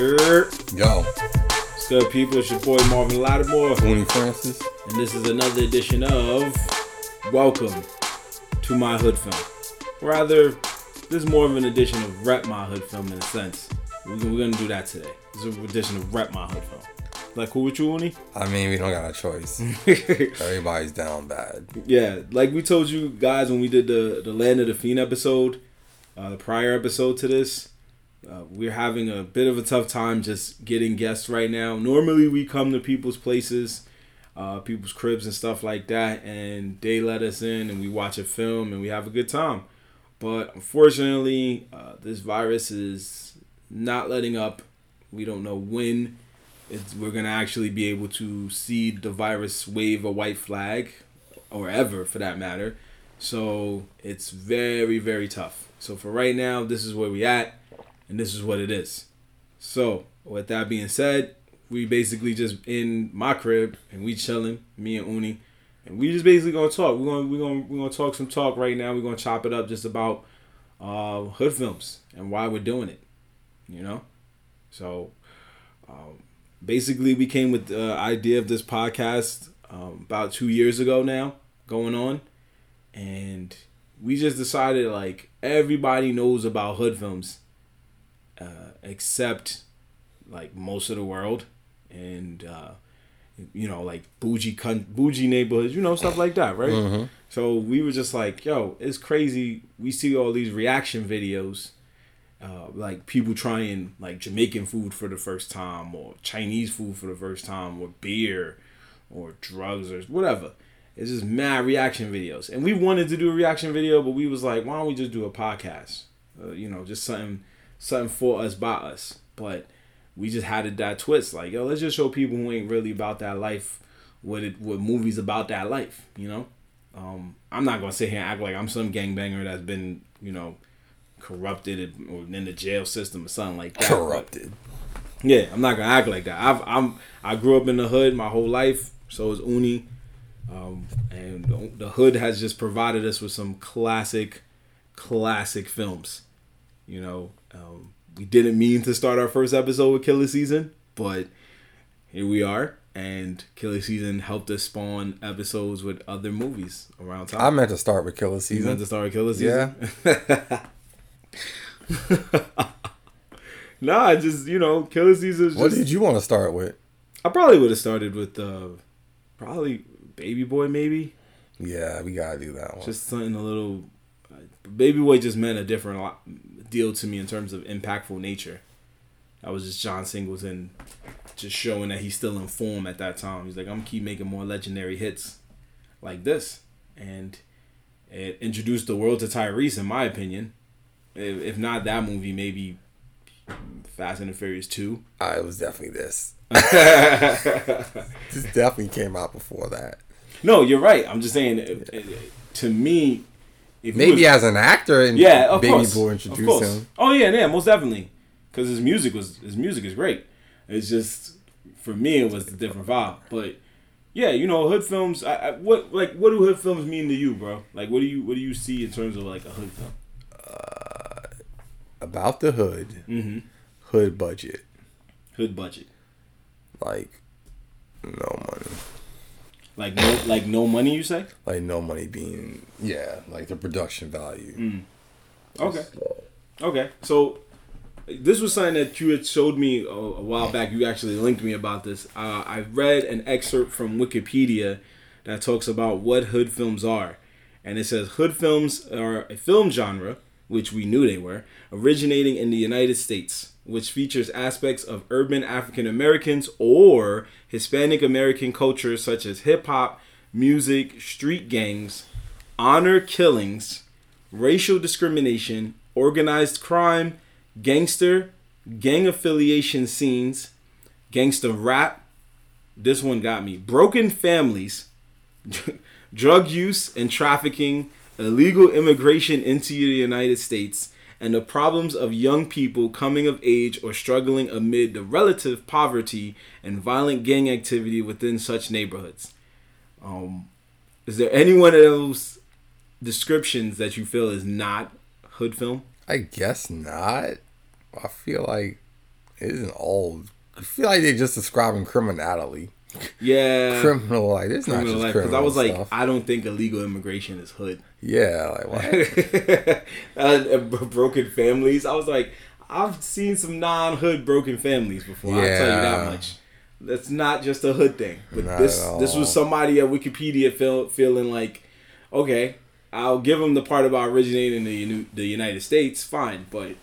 Here. Yo, What's good, people? It's your boy Marvin Lattimore, Mooney Francis. and this is another edition of Welcome to My Hood Film. Rather, this is more of an edition of Rep My Hood Film in a sense. We're gonna, we're gonna do that today. This is an edition of Rep My Hood Film. Like, cool with you, Uni? I mean, we don't got a choice. Everybody's down bad. Yeah, like we told you guys when we did the the Land of the Fiend episode, uh, the prior episode to this, uh, we're having a bit of a tough time just getting guests right now. Normally, we come to people's places, uh, people's cribs and stuff like that, and they let us in and we watch a film and we have a good time. But unfortunately, uh, this virus is not letting up. We don't know when it's, we're gonna actually be able to see the virus wave a white flag, or ever for that matter. So it's very very tough. So for right now, this is where we at, and this is what it is. So with that being said, we basically just in my crib and we chilling, me and Uni, and we just basically gonna talk. We're gonna we're gonna we're gonna talk some talk right now. We're gonna chop it up just about uh, hood films and why we're doing it. You know, so um, basically we came with the idea of this podcast um, about two years ago now going on and we just decided like everybody knows about hood films uh, except like most of the world and uh, you know like bougie con- bougie neighborhoods you know stuff like that right so we were just like yo it's crazy we see all these reaction videos uh, like people trying like Jamaican food for the first time or Chinese food for the first time or beer or drugs or whatever. It's just mad reaction videos. And we wanted to do a reaction video, but we was like, why don't we just do a podcast? Uh, you know, just something something for us by us. But we just had it that twist like, yo, let's just show people who ain't really about that life what it what movies about that life, you know? Um, I'm not gonna sit here and act like I'm some gangbanger that's been, you know, corrupted or in the jail system or something like that. Corrupted. Yeah, I'm not gonna act like that. I've, I'm I grew up in the hood my whole life. So is Uni, um, and the hood has just provided us with some classic, classic films. You know, um, we didn't mean to start our first episode with Killa Season, but here we are. And Killa Season helped us spawn episodes with other movies around town. I meant to start with Killer You Season. meant to start with Killa Season? Yeah. nah, I just you know, Killa Season. is What did you want to start with? I probably would have started with uh, probably Baby Boy, maybe Yeah, we gotta do that one. just something a little. Baby Boy just meant a different deal to me in terms of impactful nature. That was just John Singleton, just showing that he's still in form at that time. He's like, I'm gonna keep making more legendary hits, like this, and it introduced the world to Tyrese, in my opinion. If, not that movie, maybe Fast and the Furious Two. Ah, it was definitely this. This definitely came out before that. No, you're right. I'm just saying. uh, uh, To me, if Maybe was- as an actor and yeah, of Baby course, Boy introduced him. Oh yeah, yeah, most definitely. Because his music was his music is great. It's just for me it was a different vibe. But yeah, you know, hood films. I, I, what like what do hood films mean to you, bro? Like, what do you what do you see in terms of like a hood film? About the hood, Mm-hmm. hood budget, Hood budget, like no money, like no like no money. You say? like no money being yeah, like the production value. Okay. Okay, so this was something that you had showed me a, a while back. You actually linked me about this. Uh, I read an excerpt from Wikipedia that talks about what hood films are, and it says hood films are a film genre, which we knew they were, originating in the United States, which features aspects of urban African Americans or Hispanic American culture such as hip hop, music, street gangs, honor killings, racial discrimination, organized crime, gangster, gang affiliation scenes, gangster rap. This one got me. Broken families, drug use and trafficking, illegal immigration into the United States, and the problems of young people coming of age or struggling amid the relative poverty and violent gang activity within such neighborhoods. Um, is there any one of those descriptions that you feel is not hood film? I guess not. I feel like it isn't all. I feel like they're just describing criminality. Yeah. Criminal like it's not criminal just life. criminal Because I was like, stuff. I don't think illegal immigration is hood. yeah, like what? Uh, and broken families. I was like, I've seen some non-hood broken families before. I'll tell you that much. That's not just a hood thing. But Not this this was somebody at Wikipedia feel, feeling like, okay, I'll give them the part about originating in the the United States, fine. But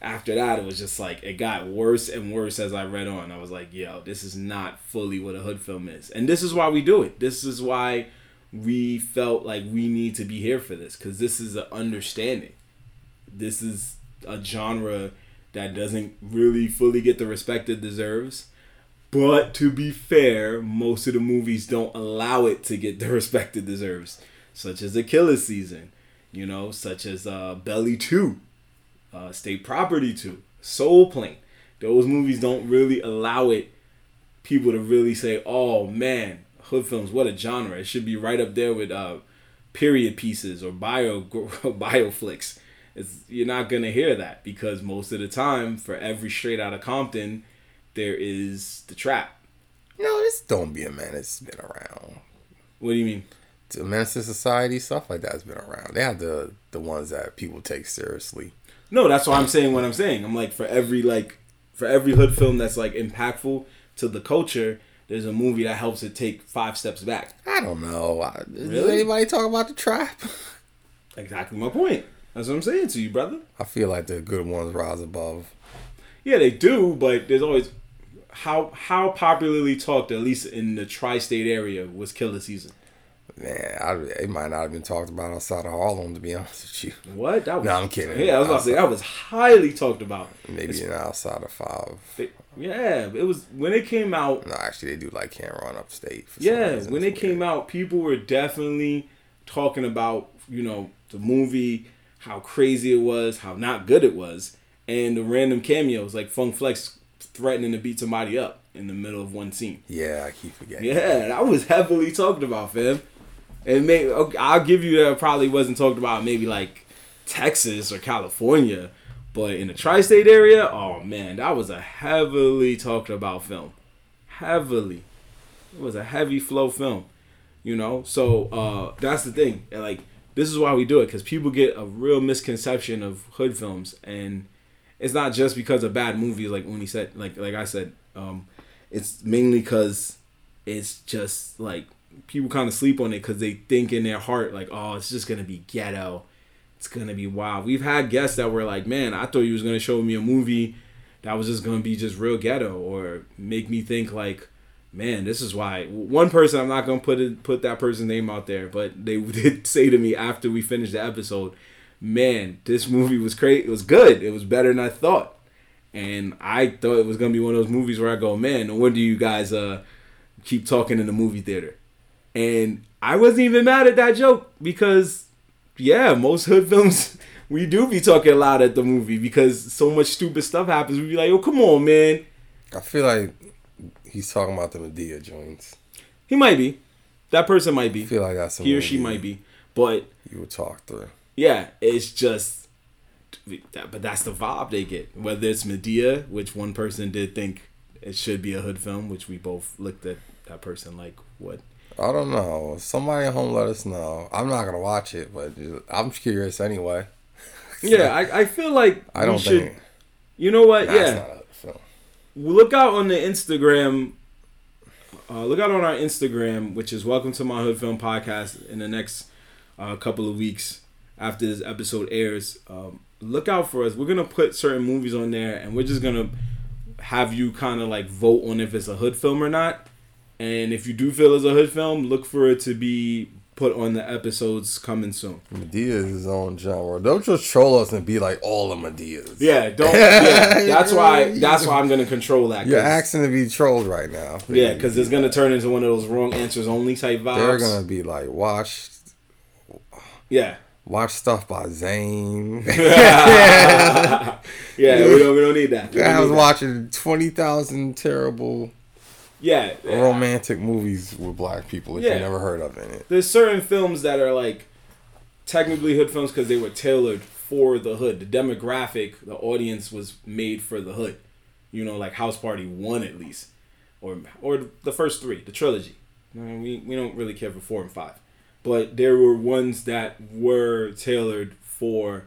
after that, it was just like it got worse and worse as I read on. I was like, yo, this is not fully what a hood film is, and this is why we do it. This is why we felt like we need to be here for this because this is an understanding. This is a genre that doesn't really fully get the respect it deserves. But to be fair, most of the movies don't allow it to get the respect it deserves, such as Killa Season, you know, such as uh, Belly 2, uh, State Property to, Soul Plane. Those movies don't really allow it people to really say, "Oh man, hood films, what a genre!" It should be right up there with uh, period pieces or bio bio flicks. It's, you're not gonna hear that because most of the time, for every straight out of Compton, there is the trap. no, this don't be a man. It's been around. What do you mean? The menace to society stuff like that's been around. They have the the ones that people take seriously. No, that's why I'm saying what I'm saying. I'm like for every like for every hood film that's like impactful to the culture, there's a movie that helps it take five steps back. I don't know. I, Really? anybody talk about the trap? Exactly my point. That's what I'm saying to you, brother. I feel like the good ones rise above. Yeah, they do, but there's always how how popularly talked, at least in the tri-state area, was Killa Season. Man, I, it might not have been talked about outside of Harlem, to be honest with you. What? That was, No, I'm kidding. Yeah, I was about to say that was highly talked about. Maybe It's- outside of five. They- yeah, it was when it came out. No, actually, they do like Cam'ron upstate. For Yeah, when it came out, people were definitely talking about you know the movie, how crazy it was, how not good it was, and the random cameos like Funk Flex threatening to beat somebody up in the middle of one scene. Yeah, I keep forgetting. Yeah, that was heavily talked about, fam. And maybe okay, I'll give you that it probably wasn't talked about maybe like Texas or California, but in the tri-state area, oh man, that was a heavily talked about film. Heavily, it was a heavy flow film. You know, so uh, that's the thing. And, like this is why we do it because people get a real misconception of hood films, and it's not just because of bad movies. Like he said, like like I said, um, it's mainly because it's just like people kind of sleep on it because they think in their heart like, oh, it's just gonna be ghetto, it's gonna be wild. We've had guests that were like, man, I thought you was gonna show me a movie that was just gonna be just real ghetto or make me think like, man, this is why. One person, I'm not gonna put it put that person's name out there, but they did say to me after we finished the episode, man, this movie was great. It was good. It was better than I thought. And I thought it was gonna be one of those movies where I go, man, no do you guys uh keep talking in the movie theater. And I wasn't even mad at that joke because yeah, most hood films we do be talking loud at the movie because so much stupid stuff happens. We be like, oh come on, man. I feel like he's talking about the Madea joints. He might be. That person might be. I feel like that's He or she might be. But You would talk through. yeah, it's just but that's the vibe they get. Whether it's Madea, which one person did think it should be a hood film, which we both looked at that person like, what? I don't know. Somebody at home let us know. I'm not gonna watch it, but I'm curious anyway. Yeah, I, I feel like I don't we should. think. You know what? Nah, yeah, look out on the Instagram. Uh, look out on our Instagram, which is Welcome to My Hood Film Podcast. In the next uh, couple of weeks after this episode airs, um, look out for us. We're gonna put certain movies on there, and we're just gonna have you kind of like vote on if it's a hood film or not. And if you do feel it's a hood film, look for it to be put on the episodes coming soon. Madea is his own genre. Don't just troll us and be like all of Madeas. Yeah, don't. Yeah, that's why. That's why I'm gonna control that. You're asking to be trolled right now. Yeah, because it's gonna turn into one of those wrong answers only type vibes. they're gonna be like, watch, Yeah. watch stuff by Zayn. yeah, we don't, we don't need that. We I was watching twenty thousand terrible Yeah, romantic movies with black people that Yeah. you never heard of in it. there's certain films that are like technically hood films because they were tailored for the hood. The demographic, the audience was made for the hood. You know, like House Party one at least, or or the first three, the trilogy. We we don't really care for four and five, but there were ones that were tailored for,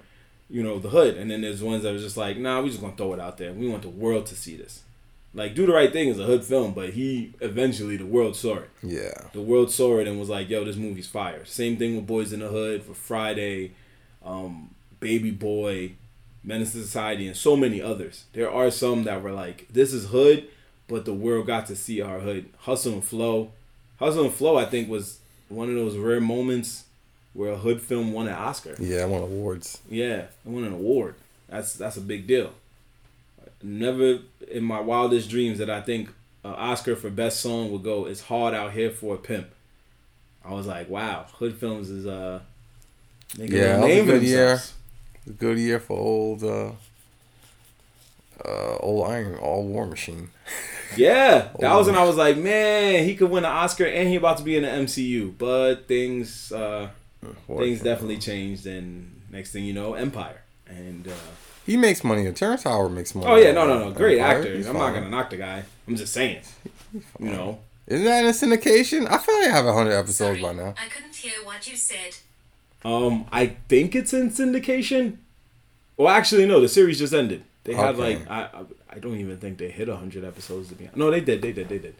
you know, the hood, and then there's ones that was just like, nah, we just gonna throw it out there. We want the world to see this. Like, do the right thing is a hood film, but he eventually the world saw it. Yeah. The world saw it and was like, yo, this movie's fire. Same thing with Boyz n the Hood for Friday, um, Baby Boy, Menace to Society, and so many others. There are some that were like, this is hood, but the world got to see our hood. Hustle and Flow. Hustle and Flow, I think, was one of those rare moments where a hood film won an Oscar. Yeah, I won awards. Yeah, it won an award. That's that's a big deal. Never in my wildest dreams that I think an Oscar for best song would go. It's hard out here for a pimp. I was like, wow, Hood Films is uh making Yeah, a that a name good year. Good year for old uh uh old Iron All War Machine. Yeah, that was when I was like, man, he could win an Oscar and he about to be in the MCU. But things uh things definitely changed, and next thing you know, Empire. And uh, He makes money. Terrence Howard makes money. oh yeah, no, no, no, great Empire. actor. He's I'm not gonna knock the guy. I'm just saying, you know. Isn't that in a syndication? I feel like I have hundred episodes Sorry, by now. I couldn't hear what you said. Um, I think it's in syndication. Well, actually, no. The series just ended. They had Okay. like I, I I don't even think they hit hundred episodes to be. No, they did. They did. They did.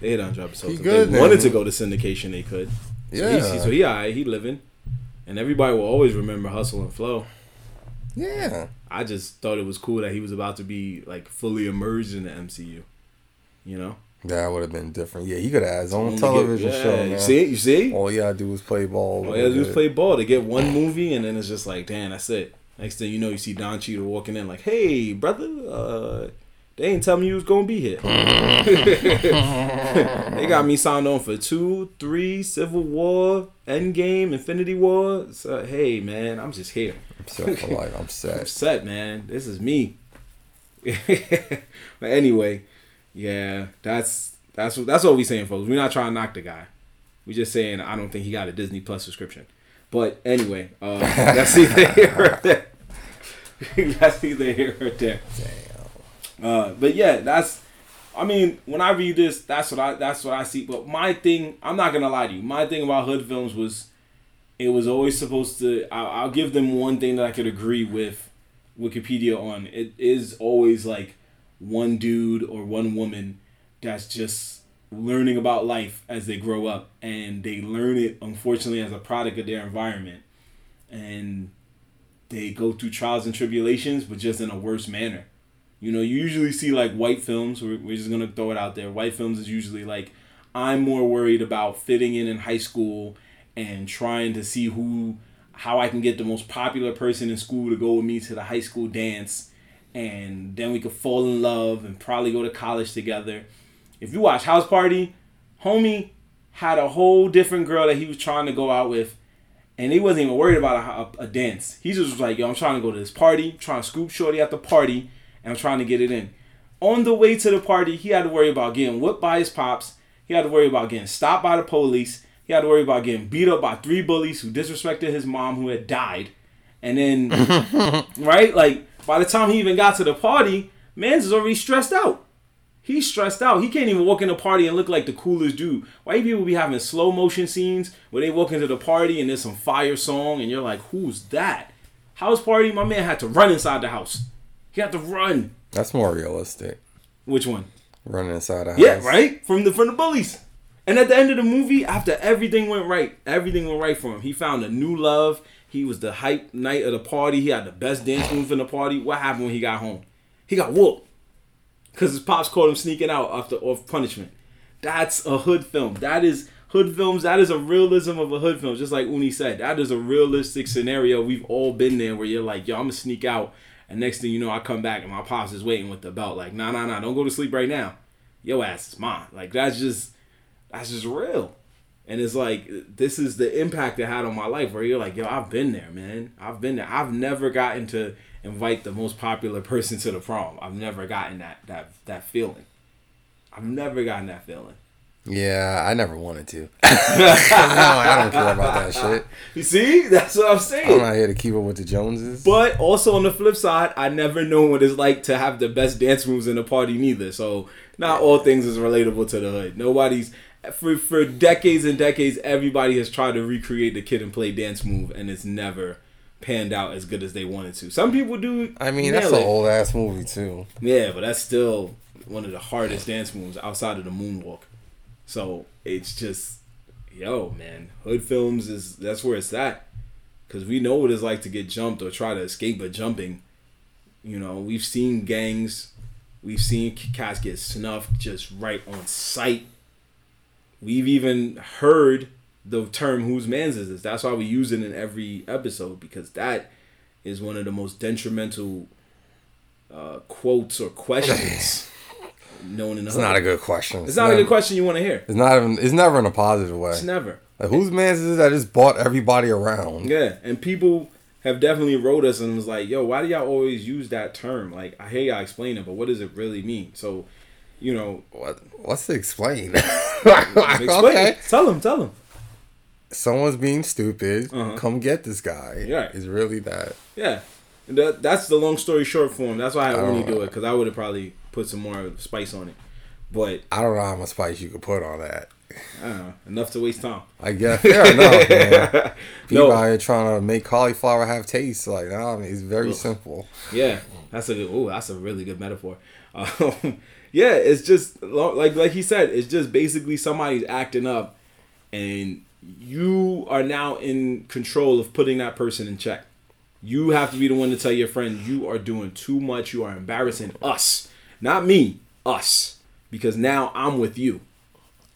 They hit hundred episodes. He If good they then. wanted to go to syndication, they could. So Yeah. He's, so he alright. He living, and everybody will always remember Hustle and Flow. Yeah. I just thought it was cool that he was about to be like fully immersed in the MCU. You know, That would have been different. Yeah, he could have had his own television get- show, yeah. You see? You see? All you gotta do is play ball. All you gotta do is play ball to get one movie, and then it's just like, damn, that's it. Next thing you know, you see Don Cheadle walking in, like, hey, brother, uh, they ain't tell me you was gonna be here. they got me signed on for two, three, Civil War, Endgame, Infinity War. So, hey, man, I'm just here. I'm set life. I'm set. I'm set. man. This is me. but anyway, yeah, that's that's what that's what we saying, folks. We're not trying to knock the guy. We're just saying I don't think he got a Disney Plus subscription. But anyway, uh, that's either here or there. that's either here or there. Uh, but yeah, that's. I mean, when I read this, that's what I that's what I see. But my thing, I'm not gonna lie to you. My thing about hood films was, it was always supposed to. I, I'll give them one thing that I could agree with Wikipedia on. It is always like one dude or one woman that's just learning about life as they grow up, and they learn it unfortunately as a product of their environment, and they go through trials and tribulations, but just in a worse manner. You know, you usually see like white films. We're, we're just gonna throw it out there. White films is usually like I'm more worried about fitting in in high school and trying to see who, how I can get the most popular person in school to go with me to the high school dance, and then we could fall in love and probably go to college together. If you watch House Party, homie had a whole different girl that he was trying to go out with, and he wasn't even worried about a, a, a dance. He just was like, "Yo, I'm trying to go to this party, trying to scoop shorty at the party, and I'm trying to get it in." On the way to the party, he had to worry about getting whipped by his pops. He had to worry about getting stopped by the police. He had to worry about getting beat up by three bullies who disrespected his mom, who had died. And then, right, like by the time he even got to the party, man's is already stressed out. He's stressed out. He can't even walk in the party and look like the coolest dude. White people be having slow motion scenes where they walk into the party and there's some fire song and you're like, who's that? House party, my man had to run inside the house. He had to run. That's more realistic. Which one? Running inside a house. Yeah, right? From the from the bullies. And at the end of the movie, after everything went right, everything went right for him. He found a new love. He was the hype night of the party. He had the best dance move in the party. What happened when he got home? He got whooped. Cause his pops caught him sneaking out after off punishment. That's a hood film. That is hood films. That is a realism of a hood film. Just like Uni said, that is a realistic scenario. We've all been there where you're like, yo, I'm gonna sneak out, and next thing you know, I come back and my pops is waiting with the belt. Like, nah, nah, nah, don't go to sleep right now. Your ass is mine. Like that's just that's just real. And it's like this is the impact it had on my life where you're like, yo, I've been there, man. I've been there. I've never gotten to invite the most popular person to the prom. I've never gotten that that that feeling. I've never gotten that feeling. Yeah, I never wanted to. no, I don't care about that shit. You see, that's what I'm saying. I'm not here to keep up with the Joneses. But also on the flip side, I never know what it's like to have the best dance moves in a party neither. So not all things is relatable to the hood. Nobody's for for decades and decades, everybody has tried to recreate the kid and play dance move, and it's never panned out as good as they wanted to. Some people do. I mean, that's an nail old ass movie too. Yeah, but that's still one of the hardest dance moves outside of the moonwalk. So it's just, yo, man, hood films is that's where it's at, because we know what it's like to get jumped or try to escape a jumping. You know, we've seen gangs, we've seen cats get snuffed just right on sight. We've even heard the term "whose man's is this?" That's why we use it in every episode because that is one of the most detrimental uh, quotes or questions known in the It's hood. not a good question. It's not a good question you want to hear. It's not even. It's never in a positive way. It's never. Like, whose man is it that just bought everybody around? Yeah, and people have definitely wrote us and was like, "Yo, why do y'all always use that term? Like, I hear y'all explain it, but what does it really mean?" So, you know, What? What's to explain? explain. okay. Tell them. Tell them. Someone's being stupid. Uh-huh. Come get this guy. Yeah. Is really that. Yeah, that, that's the long story short form. That's why I I only do it because I would have probably put some more spice on it, but I don't know how much spice you could put on that. I know enough to waste time. I guess fair enough, man. People No. out here trying to make cauliflower have taste. Like, no, I mean, it's very Ugh. simple. Yeah, that's a good. Oh, that's a really good metaphor. Um, yeah, it's just like like he said, it's just basically somebody's acting up, and you are now in control of putting that person in check. You have to be the one to tell your friend you are doing too much. You are embarrassing us, not me, us, because now I'm with you.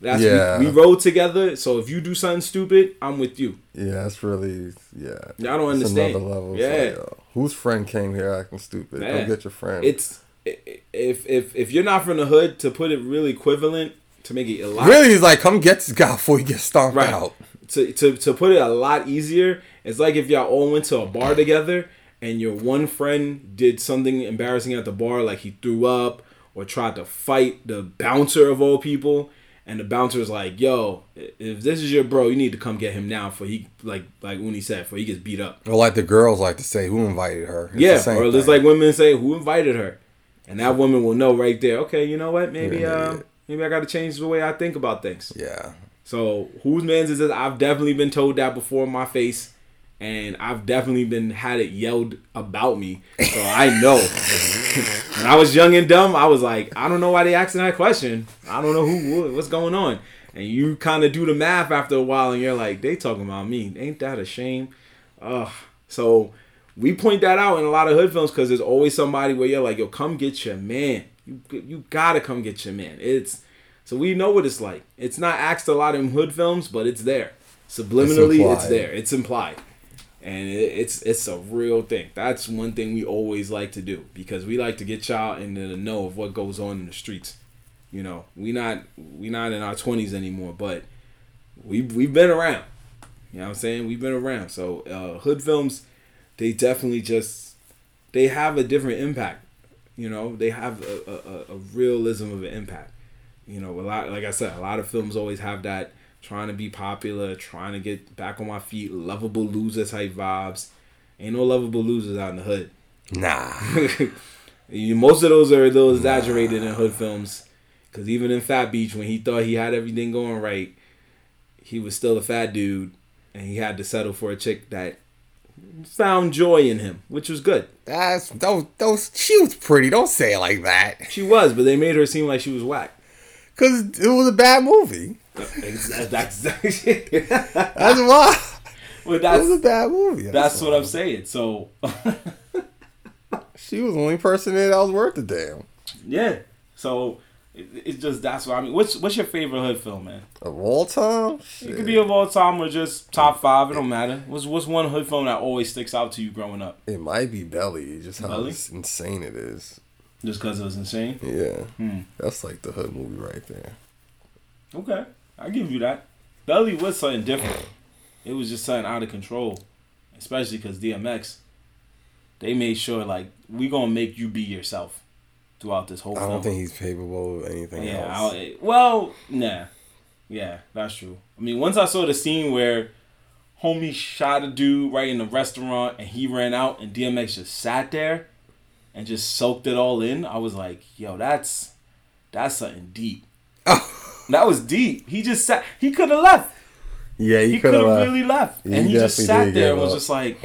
That's Yeah. we, we rode together. So if you do something stupid, I'm with you. Yeah, that's really yeah. I don't It's understand. another level. Yeah. like, yo, whose friend came here acting stupid? Man. Go get your friend. It's if if if you're not from the hood, to put it really equivalent to make it a lot really, he's like, come get this guy before he gets stomped right. out. To, to to put it a lot easier, it's like if y'all all went to a bar together and your one friend did something embarrassing at the bar, like he threw up or tried to fight the bouncer of all people, and the bouncer's like, "Yo, if this is your bro, you need to come get him now." For he like like when he said, for he gets beat up. Or like the girls like to say, who invited her? It's the Yeah, same or just thing. like women say, who invited her, and that woman will know right there. Okay, you know what? Maybe uh, maybe I got to change the way I think about things. yeah. So whose man's is this? I've definitely been told that before in my face, and I've definitely been had it yelled about me. So I know. when I was young and dumb, I was like, I don't know why they asking that question. I don't know who what's going on. And you kind of do the math after a while, and you're like, they talking about me. Ain't that a shame? Ugh. So we point that out in a lot of hood films because there's always somebody where you're like, yo, come get your man. You you gotta come get your man. It's so we know what it's like. It's not asked a lot in hood films, but it's there. Subliminally, it's, implied. there. It's implied, and it's it's a real thing. That's one thing we always like to do because we like to get y'all into the know of what goes on in the streets. You know, we not we not in our twenties anymore, but we we've been around. You know what I'm saying? We've been around. So uh, hood films, they definitely just they have a different impact. You know, they have a, a, a- a realism of an impact. You know, a lot like I said, a lot of films always have that trying to be popular, trying to get back on my feet, lovable loser type vibes. Ain't no lovable losers out in the hood. Nah. You- Most of those are a little exaggerated in hood films. Because even in Phat Beach, when he thought he had everything going right, he was still a fat dude. And he had to settle for a chick that found joy in him, which was good. That's those those she was pretty. Don't say it like that. She was, but they made her seem like she was whack. Cause it was a bad movie. That's, that's, That's why. It was a that's, bad movie. that's what I'm saying. So, She was the only person that I was worth a damn. yeah. So, it, it's just that's what I mean. What's what's your favorite hood film, man? Of all time? It could be of all time or just top five. It don't matter. What's what's one hood film that always sticks out to you growing up? It might be Belly, just how Belly? insane it is. Just because it was insane. Yeah. Hmm. That's like the hood movie right there. Okay, I give you that. Belly was something different. It was just something out of control, especially because DMX. They made sure like we gonna make you be yourself throughout this whole I don't think he's capable of anything yeah. else. I, well, nah. Yeah, that's true. I mean, once I saw the scene where homie shot a dude right in the restaurant and he ran out and DMX just sat there and just soaked it all in, I was like, yo, that's that's something deep. that was deep. He just sat. He could have left. Yeah, He he could have really left, and he just sat there and was up. just like,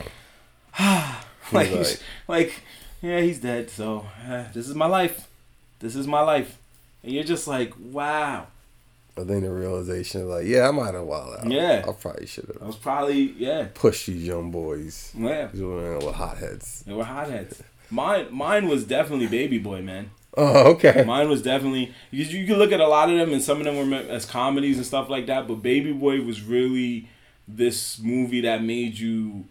ah, like, like- like, yeah, he's dead. So eh, this is my life. This is my life, and you're just like, wow. I think the realization, like, yeah, I might have wild out. Yeah. I probably should have. have was probably yeah, pushed these young boys. yeah. These were hotheads. They were hotheads. Mine, mine was definitely Baby Boy, man. Oh, okay. Mine was definitely because you can look at a lot of them, and some of them were meant as comedies and stuff like that. But Baby Boy was really this movie that made you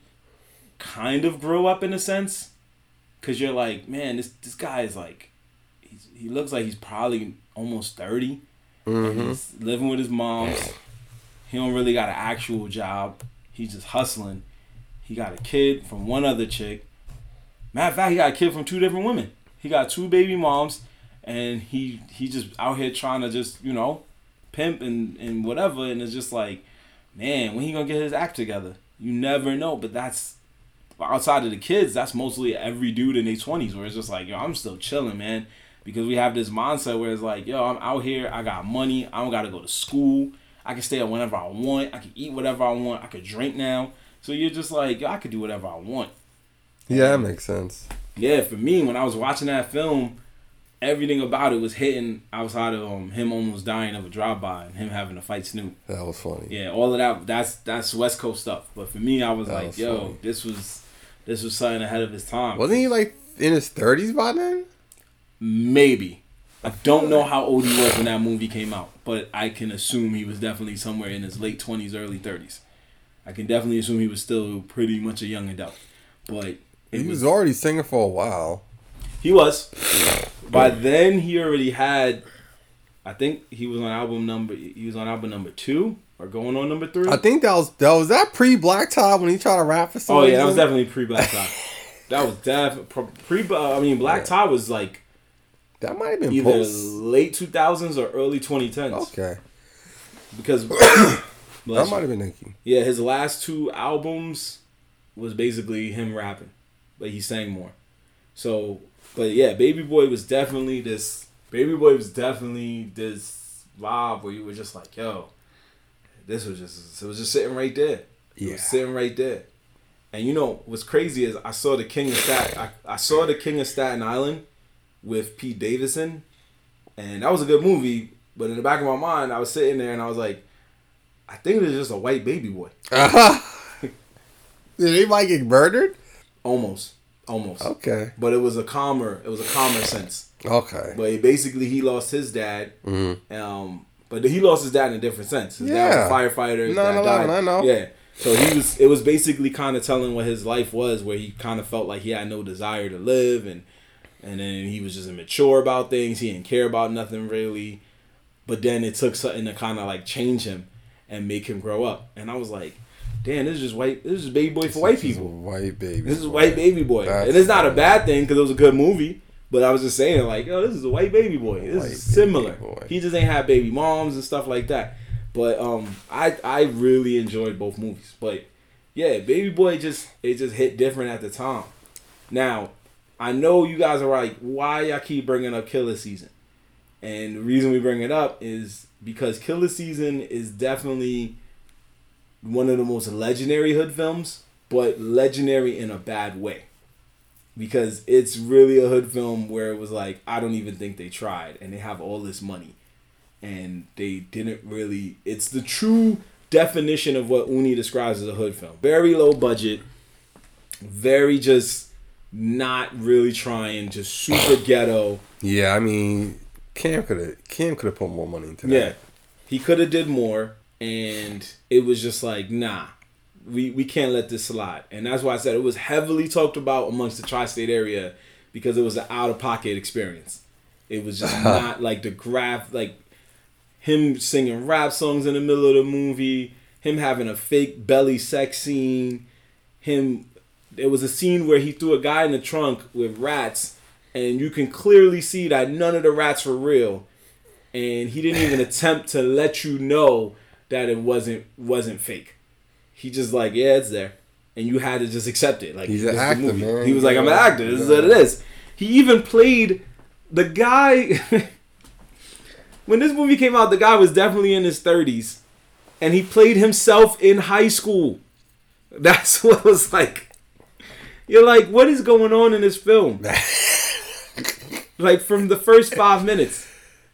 kind of grow up in a sense, because you're like, man, this this guy is like, he's, he looks like he's probably almost thirty. and He's living with his mom. He don't really got an actual job. He's just hustling. He got a kid from one other chick. Matter of fact, he got a kid from two different women. He got two baby moms, and he he just out here trying to just you know pimp and and whatever. And it's just like, man, when he gonna get his act together? You never know. But that's outside of the kids. That's mostly every dude in their twenties, where it's just like, yo, I'm still chilling, man. Because we have this mindset where it's like, yo, I'm out here, I got money, I don't gotta go to school, I can stay up whenever I want, I can eat whatever I want, I can drink now. So you're just like, yo, I could do whatever I want. Yeah, that makes sense. Yeah, for me, when I was watching that film, everything about it was hitting outside of um, him almost dying of a drive-by and him having to fight Snoop. That was funny. Yeah, all of that. That's that's West Coast stuff. But for me, I was That like, was yo, funny. this was this was something ahead of his time. Wasn't he like in his thirties by then? Maybe. I don't know how old he was when that movie came out, but I can assume he was definitely somewhere in his late twenties, early thirties. I can definitely assume he was still pretty much a young adult. But He was was already singing for a while. He was. By then, he already had. I think he was on album number. He was on album number two or going on number three. I think that was that was that pre Black Tie when he tried to rap for some oh yeah, that was definitely pre Black Tie. that was definitely pre. Uh, I mean, Black Yeah. Tie was like that might have been either post. late two thousands or early twenty tens. Okay, Because that might have been Nicki. yeah, his last two albums was basically him rapping, but he sang more. So, but yeah, Baby Boy was definitely this. Baby Boy was definitely this vibe where you were just like, yo, this was just it was just sitting right there. It Yeah. was sitting right there. And you know what's crazy is I saw the King of Stat I, I saw the King of Staten Island with Pete Davidson, and that was a good movie. But in the back of my mind, I was sitting there and I was like, I think it was just a white baby boy. Did anybody get murdered? Almost, almost. Okay, But it was a calmer. It was a calmer sense. okay. But he, basically, he lost his dad. Mhm. Um, but he lost his dad in a different sense. His dad was a Yeah. firefighter. No, no, no. I know. Yeah. So he was. It was basically kind of telling what his life was, where he kind of felt like he had no desire to live, and and then he was just immature about things. He didn't care about nothing really. But then it took something to kind of like change him and make him grow up. And I was like, damn, this is just white. This is baby boy for white This people. White baby. This is white baby boy, That's and it's not a bad thing because it was a good movie. But I was just saying, like, yo, this is a white baby boy. This White is similar. boy. He just ain't had baby moms and stuff like that. But um, I I really enjoyed both movies. But yeah, baby boy just it just hit different at the time. Now, I know you guys are like, why I keep bringing up Killa Season, and the reason we bring it up is because Killa Season is definitely one of the most legendary hood films, but legendary in a bad way. Because it's really a hood film where it was like, I don't even think they tried, and they have all this money, and they didn't really. It's the true definition of what Uni describes as a hood film. Very low budget, very just not really trying, just super ghetto. Yeah, I mean, Cam could have Cam could have put more money into that. Yeah, he could have did more, and it was just like, nah, we we can't let this slide. And that's why I said it was heavily talked about amongst the tri-state area because it was an out of pocket experience. It was just not like the graph, like him singing rap songs in the middle of the movie, him having a fake belly sex scene, him. There was a scene where he threw a guy in the trunk with rats, and you can clearly see that none of the rats were real and he didn't even attempt to let you know that it wasn't wasn't fake. He just like, yeah, it's there, and you had to just accept it. Like He's an actor, movie. man. He was like, I'm an actor. This is what it is. He even played the guy. when this movie came out, the guy was definitely in his 30s, and he played himself in high school. That's what it was like. You're like, what is going on in this film? like from the first five minutes.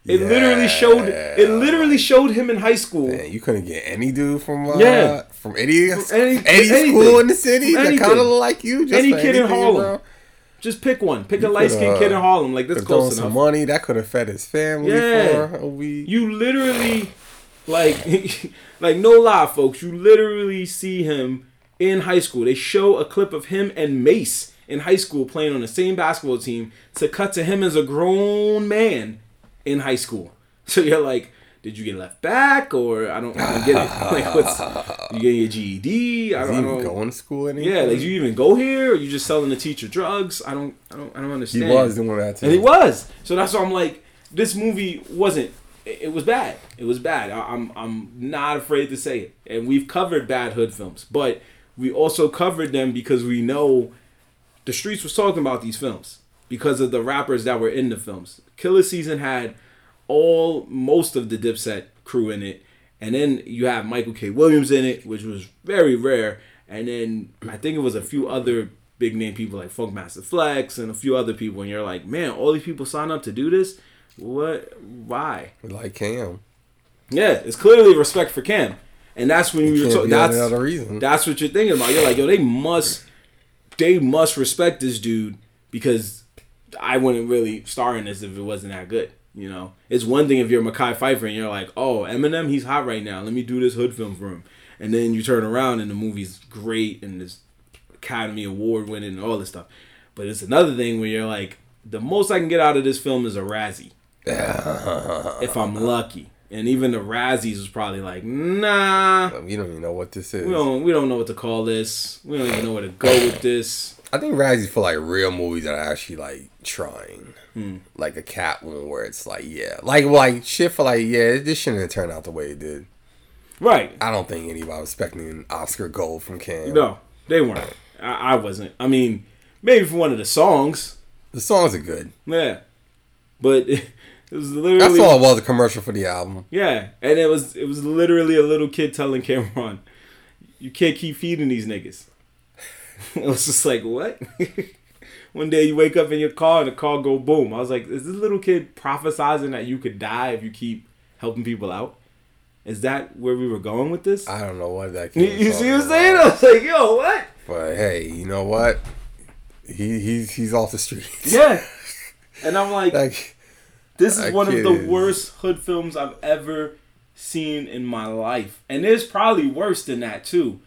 It literally showed. It literally showed him in high school. Man, you couldn't get any dude from uh, Yeah. from any any- any, anything. school in the city that anything. kind of look like you. Just Any kid in Harlem. bro. Just pick one. Pick a light skinned coulda, kid in Harlem. Like thrown close some money that could have fed his family Yeah. for a week. You literally, like, like no lie, folks. You literally see him in high school. They show a clip of him and Mase in high school playing on the same basketball team. To cut to him as a grown man in high school. So you're like, did you get left back or I don't, I don't get it. Like, what's you getting your GED? I don't he even going to school anymore? Yeah, like you even go here? Or you just selling the teacher drugs? I don't, I don't, I don't understand. he was doing that too. And he was. So that's why I'm like, this movie wasn't. It it was bad. It was bad. I- I'm I'm not afraid to say it. And we've covered bad hood films, but we also covered them because we know the streets was talking about these films because of the rappers that were in the films. Killa Season had all most of the Dipset crew in it, and then you have Michael K. Williams in it, which was very rare. And then I think it was a few other big name people like Funkmaster Flex and a few other people, and you're like, man, all these people sign up to do this. What? Why? like Cam. Yeah, it's clearly respect for Cam, and that's when you were Can't talking. That's other reason. that's what you're thinking about. You're like, yo, they must, they must respect this dude because I wouldn't really star in this if it wasn't that good. You know, it's one thing if you're Mekhi Phifer and you're like, oh, Eminem, he's hot right now. Let me do this hood film for him, and then you turn around and the movie's great and this Academy Award winning and all this stuff. But it's another thing where you're like, the most I can get out of this film is a Razzie, if I'm lucky. And even the Razzies was probably like, nah, We don't even know what this is. we don't we don't know what to call this. We don't even know where to go with this. I think Razzies for like real movies that are actually like trying, Hmm. like a cat one where it's like yeah, like like shit for like yeah, this shouldn't have turned out the way it did. Right. I don't think anybody was expecting an Oscar gold from Cam. No, they weren't. I, I wasn't. I mean, maybe for one of the songs. The songs are good. Yeah. But it, was literally That's all it was a commercial for the album. Yeah. And it was it was literally a little kid telling Cam'ron, You can't keep feeding these niggas. it was just like, what? One day you wake up in your car and the car go boom. I was like, is this little kid prophesizing that you could die if you keep helping people out? Is that where we were going with this? I don't know what that. You, kid you was see what I'm saying? I was like, yo, what? But hey, you know what? He he's he's off the streets. Yeah. And I'm like, like this is that one of the worst hood films I've ever seen in my life. And there's probably worse than that too.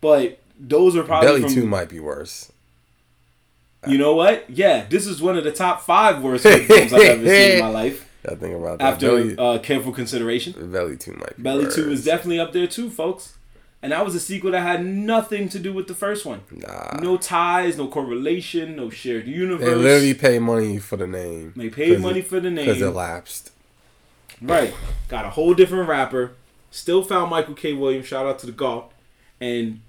But those are probably Belly from, Two might be worse. You know what? Yeah, this is one of the top five worst hood films I've ever seen in my life. I think about that. After Belly, uh, careful consideration. Belly Two might be Belly worse. 2 is definitely up there too, folks. And that was a sequel that had nothing to do with the first one. Nah. No ties, no correlation, no shared universe. They literally paid money for the name. They paid money for the name. because it lapsed. Right. Got a whole different rapper. Still found Michael K. Williams. Shout out to the golf. And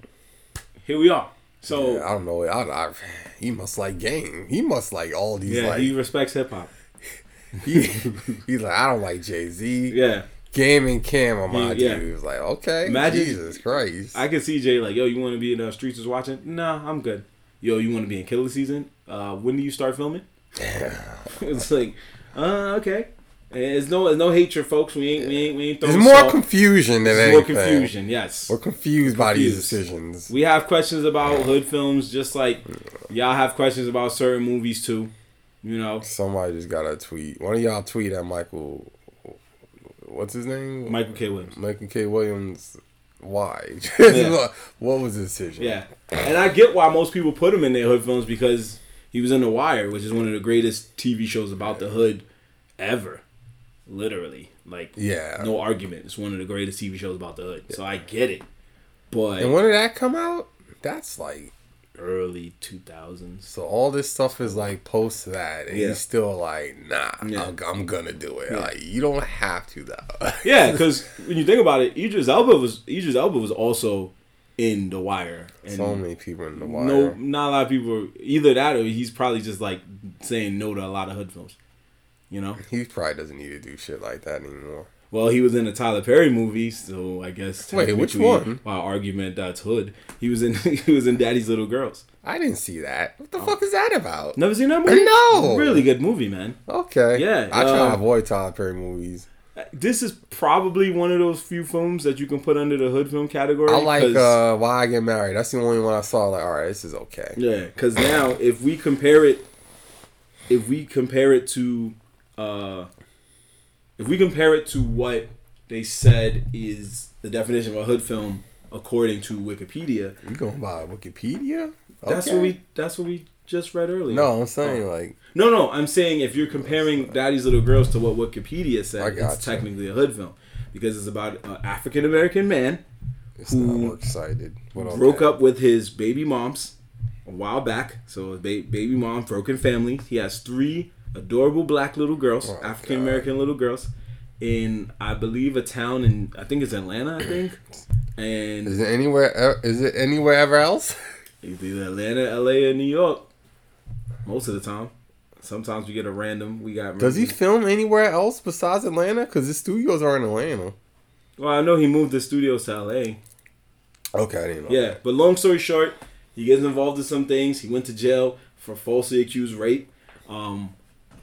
here we are. So Yeah, I don't know. I, I, he must like game. He must like all these yeah, like. he respects hip hop. he, he's like I don't like Jay Z. Yeah. Game and Cam are my He- yeah. Like okay, Imagine- Jesus Christ. I can see Jay like, yo, you want to be in the streets is watching? Nah, I'm good. Yo, you want to be in Killa Season? Uh, when do you start filming? it's like, uh, okay. And There's no, there's no hatred, folks. We ain't, we ain't, we ain't There's throwing more salt. confusion than There's more confusion. Yes. We're confused by these decisions. We have questions about hood films, just like y'all have questions about certain movies too. You know, Somebody just got a tweet. One of y'all tweet at Michael. What's his name? Michael K. Williams. Michael K. Williams. Why? Yeah. what was the decision? Yeah, and I get why most people put him in their hood films because he was in The Wire, which is one of the greatest TV shows about the hood ever. Literally, like Yeah. no argument. It's one of the greatest TV shows about the hood. So I get it, but And when did that come out? That's like early 2000s. So all this stuff is like post that, and Yeah. he's still like, nah, Yeah. I'm, I'm gonna do it. Yeah. Like you don't have to though. Yeah, because when you think about it, Idris Elba was Idris Elba was also in The Wire, and so many people in the wire. no, not a lot of people. Either that, or he's probably just like saying no to a lot of hood films. You know, He probably doesn't need to do shit like that anymore. Well, he was in a Tyler Perry movie, so I guess. Wait, which one? My argument, that's hood. He was in he was in Daddy's Little Girls. I didn't see that. What Oh. the fuck is that about? Never seen that movie? No. really good movie, man. Okay. Yeah, I try uh, to avoid Tyler Perry movies. This is probably one of those few films that you can put under the hood film category. I like uh, Why I Get Married. That's the only one I saw. Like, all right, this is okay. Yeah, because now if we compare it, if we compare it to, uh, if we compare it to what they said is the definition of a hood film according to Wikipedia, You going by Wikipedia? that's what we that's what we just read earlier. No, I'm saying like no, no. I'm saying if you're comparing Daddy's Little Girls to what Wikipedia said, it's gotcha. technically a hood film because it's about an African American man it's Who not work cited. Broke up with his baby moms a while back. So ba- baby mom, broken family. He has three adorable black little girls, Oh, African American little girls, in I believe a town in I think it's Atlanta. I think, and Is it anywhere? Is it anywhere ever else? it's either Atlanta, L.A., or New York. Most of the time. Sometimes we get a random. We got. Does he film anywhere else besides Atlanta? Because his studios are in Atlanta. Well, I know he moved the studios to L.A. Okay, I didn't know. Yeah, but long story short, he gets involved in some things. He went to jail for falsely accused rape um,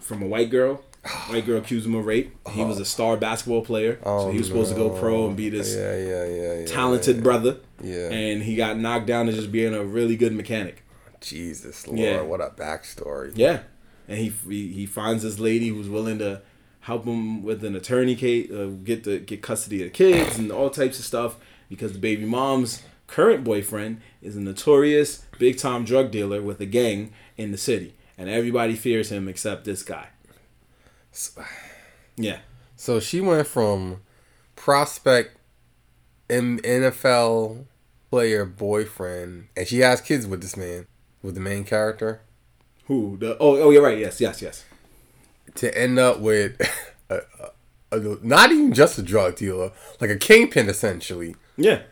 from a white girl. White girl accused him of rape. He was a star basketball player, so he was supposed to go pro and be this Oh, Yeah, yeah, yeah, talented brother. Yeah. And he got knocked down to just being a really good mechanic. Jesus Lord, Yeah. what a backstory. Yeah, and he he, he finds this lady who's willing to help him with an attorney case, uh, get the get custody of the kids and all types of stuff because the baby mom's current boyfriend is a notorious big time drug dealer with a gang in the city, and everybody fears him except this guy. Yeah, So she went from prospect NFL player boyfriend, and she has kids with this man, with the main character, who the oh oh you're right yes yes yes to end up with a, a, a, not even just a drug dealer, like a kingpin essentially. yeah.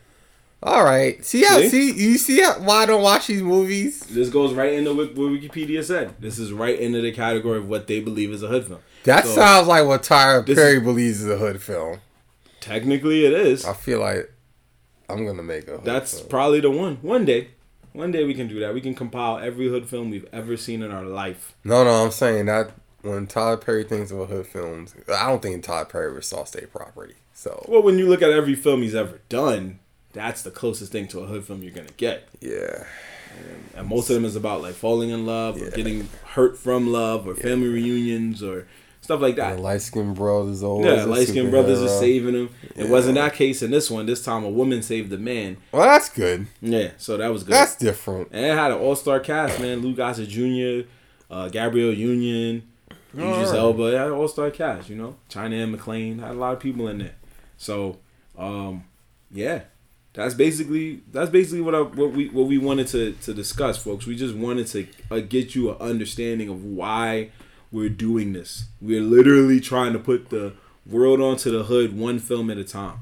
All right, see how See? see you see how, why I don't watch these movies. This goes right into what what Wikipedia said. This is right into the category of what they believe is a hood film. That So, sounds like what Tyler This Perry believes is a hood film. technically it is. I feel like I'm gonna make a. Hood That's film. probably the one. One day, one day we can do that. We can compile every hood film we've ever seen in our life. no, no. I'm saying that when Tyler Perry thinks of a hood films, I don't think Tyler Perry ever saw State Property. So Well, when you look at every film he's ever done, that's the closest thing to a hood film you're gonna get. yeah, And most of them is about like falling in love or getting hurt from love or family reunions or stuff like that. light skinned brothers always. Yeah, light skinned brothers superhero. saving him. It wasn't that case in this one. This time a woman saved the man. Well, that's good. Yeah, so that was good. That's different. And it had an all star cast, man. Lou Gossett Jr., uh, Gabrielle Union, Idris. Elba. It had an all star cast, you know. China Anne McClain had a lot of people in there. So, um, yeah, that's basically that's basically what I, what we what we wanted to to discuss, folks. We just wanted to uh, get you an understanding of why we're doing this. We're literally trying to put the world onto the hood one film at a time.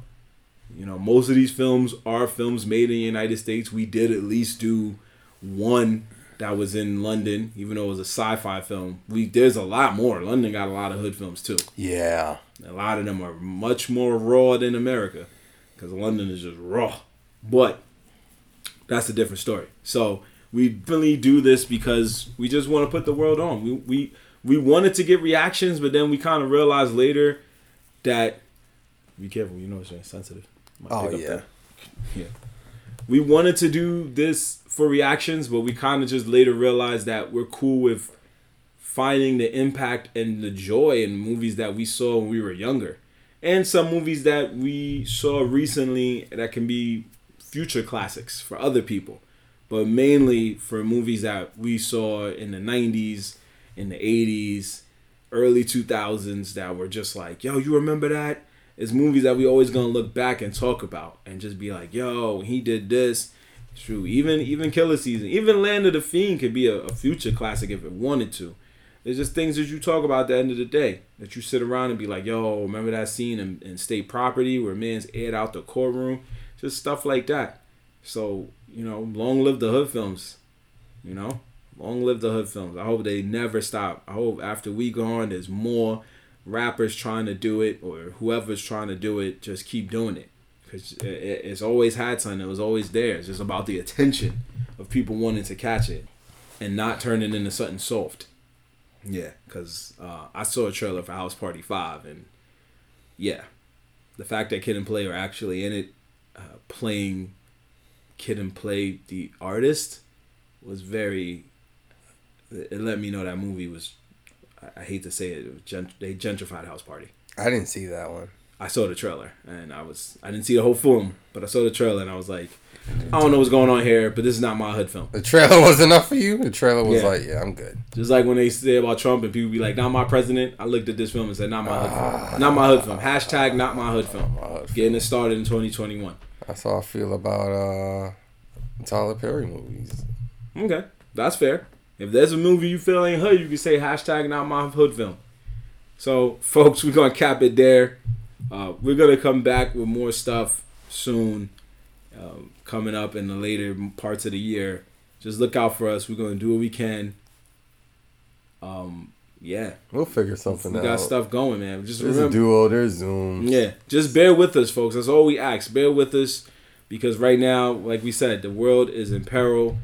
You know, most of these films are films made in the United States. We did at least do one that was in London, even though it was a sci-fi film. We there's a lot more. London got a lot of hood films too. Yeah. A lot of them are much more raw than America, because London is just raw. But that's a different story. So we really do this because we just want to put the world on. We we we wanted to get reactions, but then we kind of realized later that be careful. You know it's very sensitive. Oh yeah. that. Yeah. We wanted to do this for reactions, but we kind of just later realized that we're cool with finding the impact and the joy in movies that we saw when we were younger. And some movies that we saw recently that can be future classics for other people. But mainly for movies that we saw in the 90s, in the 80s, early 2000s that were just like, yo, you remember that? It's movies that we always gonna look back and talk about and just be like, yo, he did this. True. Even even Killa Season, even Land of the Fiend could be a, a future classic if it wanted to. There's just things that you talk about at the end of the day that you sit around and be like, yo, remember that scene in, in State Property where man's aired out the courtroom? Just stuff like that. So, you know, long live the hood films. You know? Long live the hood films. I hope they never stop. I hope after we gone, there's more rappers trying to do it or whoever's trying to do it, just keep doing it. Because it, it's always had something. It was always there. It's just about the attention of people wanting to catch it and not turning into something soft. Yeah, because uh, I saw a trailer for House Party 5 and yeah, the fact that Kid and Play are actually in it, uh, playing Kid and Play the artist, was very. It let me know that movie was. I hate to say it, gent- they gentrified House Party. I didn't see that one. I saw the trailer and I was I didn't see the whole film, but I saw the trailer and I was like, I don't know what's going on here, but this is not my hood film. The trailer was enough for you. The trailer was Yeah. like, yeah, I'm good. Just like when they say about Trump and people be like, "Not my president." I looked at this film and said, "Not my hood film. Not my hood film." Hashtag not my hood film. My hood Getting it started in 2021. That's how I feel about uh Tyler Perry movies. Okay, that's fair. If there's a movie you feel ain't hood, you can say hashtag not my hood film. So, folks, we're gonna cap it there. Uh, we're gonna come back with more stuff soon, um, coming up in the later parts of the year. Just look out for us. We're gonna do what we can. Um, yeah, We'll figure something we out. We got stuff going, man. Just There's a duo. There's Zoom. yeah, just bear with us, folks. That's all we ask. Bear with us because right now, like we said, the world is in peril.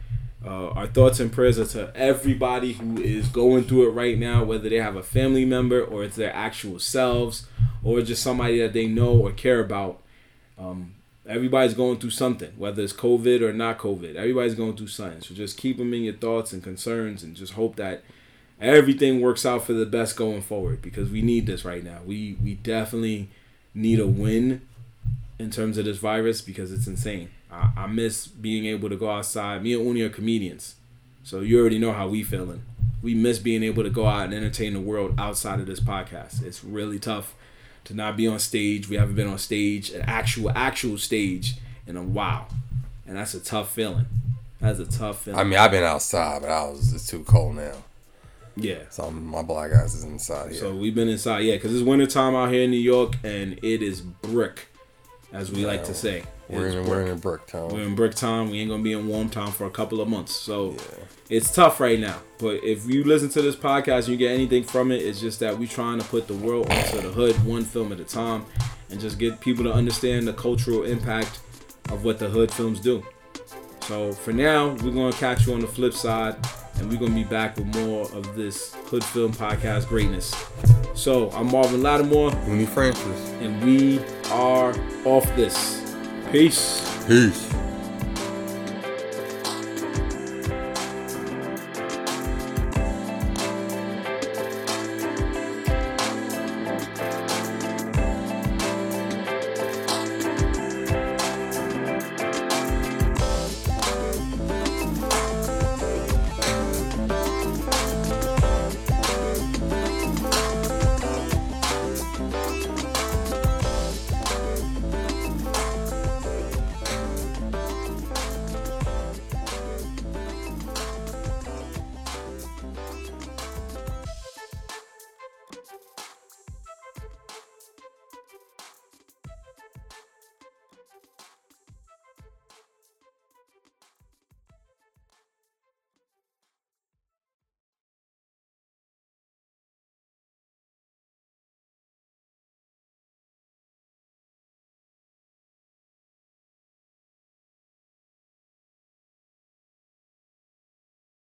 Uh, our thoughts and prayers are to everybody who is going through it right now, whether they have a family member or it's their actual selves or just somebody that they know or care about. Um, everybody's going through something, whether it's COVID or not COVID. Everybody's going through something. So just keep them in your thoughts and concerns and just hope that everything works out for the best going forward because we need this right now. We we definitely need a win in terms of this virus because it's insane. I, I miss being able to go outside. Me and Uni are comedians, so you already know how we feeling. We miss being able to go out and entertain the world outside of this podcast. It's really tough to not be on stage. We haven't been on stage, an actual actual stage, in a while, and that's a tough feeling. That's a tough feeling. I mean, I've been outside, but I was it's too cold now. yeah. So my black ass is inside here. So we've been inside, yeah, because it's winter time out here in New York, and it is brick, as we like to say. We're in brick. we're in a brick town. We're in brick time. We ain't gonna be in warm time for a couple of months, so Yeah. it's tough right now. But if you listen to this podcast and you get anything from it, it's just that we trying to put the world onto the hood, one film at a time, and just get people to understand the cultural impact of what the hood films do. So for now, we're gonna catch you on the flip side, and we're gonna be back with more of this hood film podcast greatness. So I'm Marvin Lattimore, Uni Francis. and we are off this. Peace. Peace.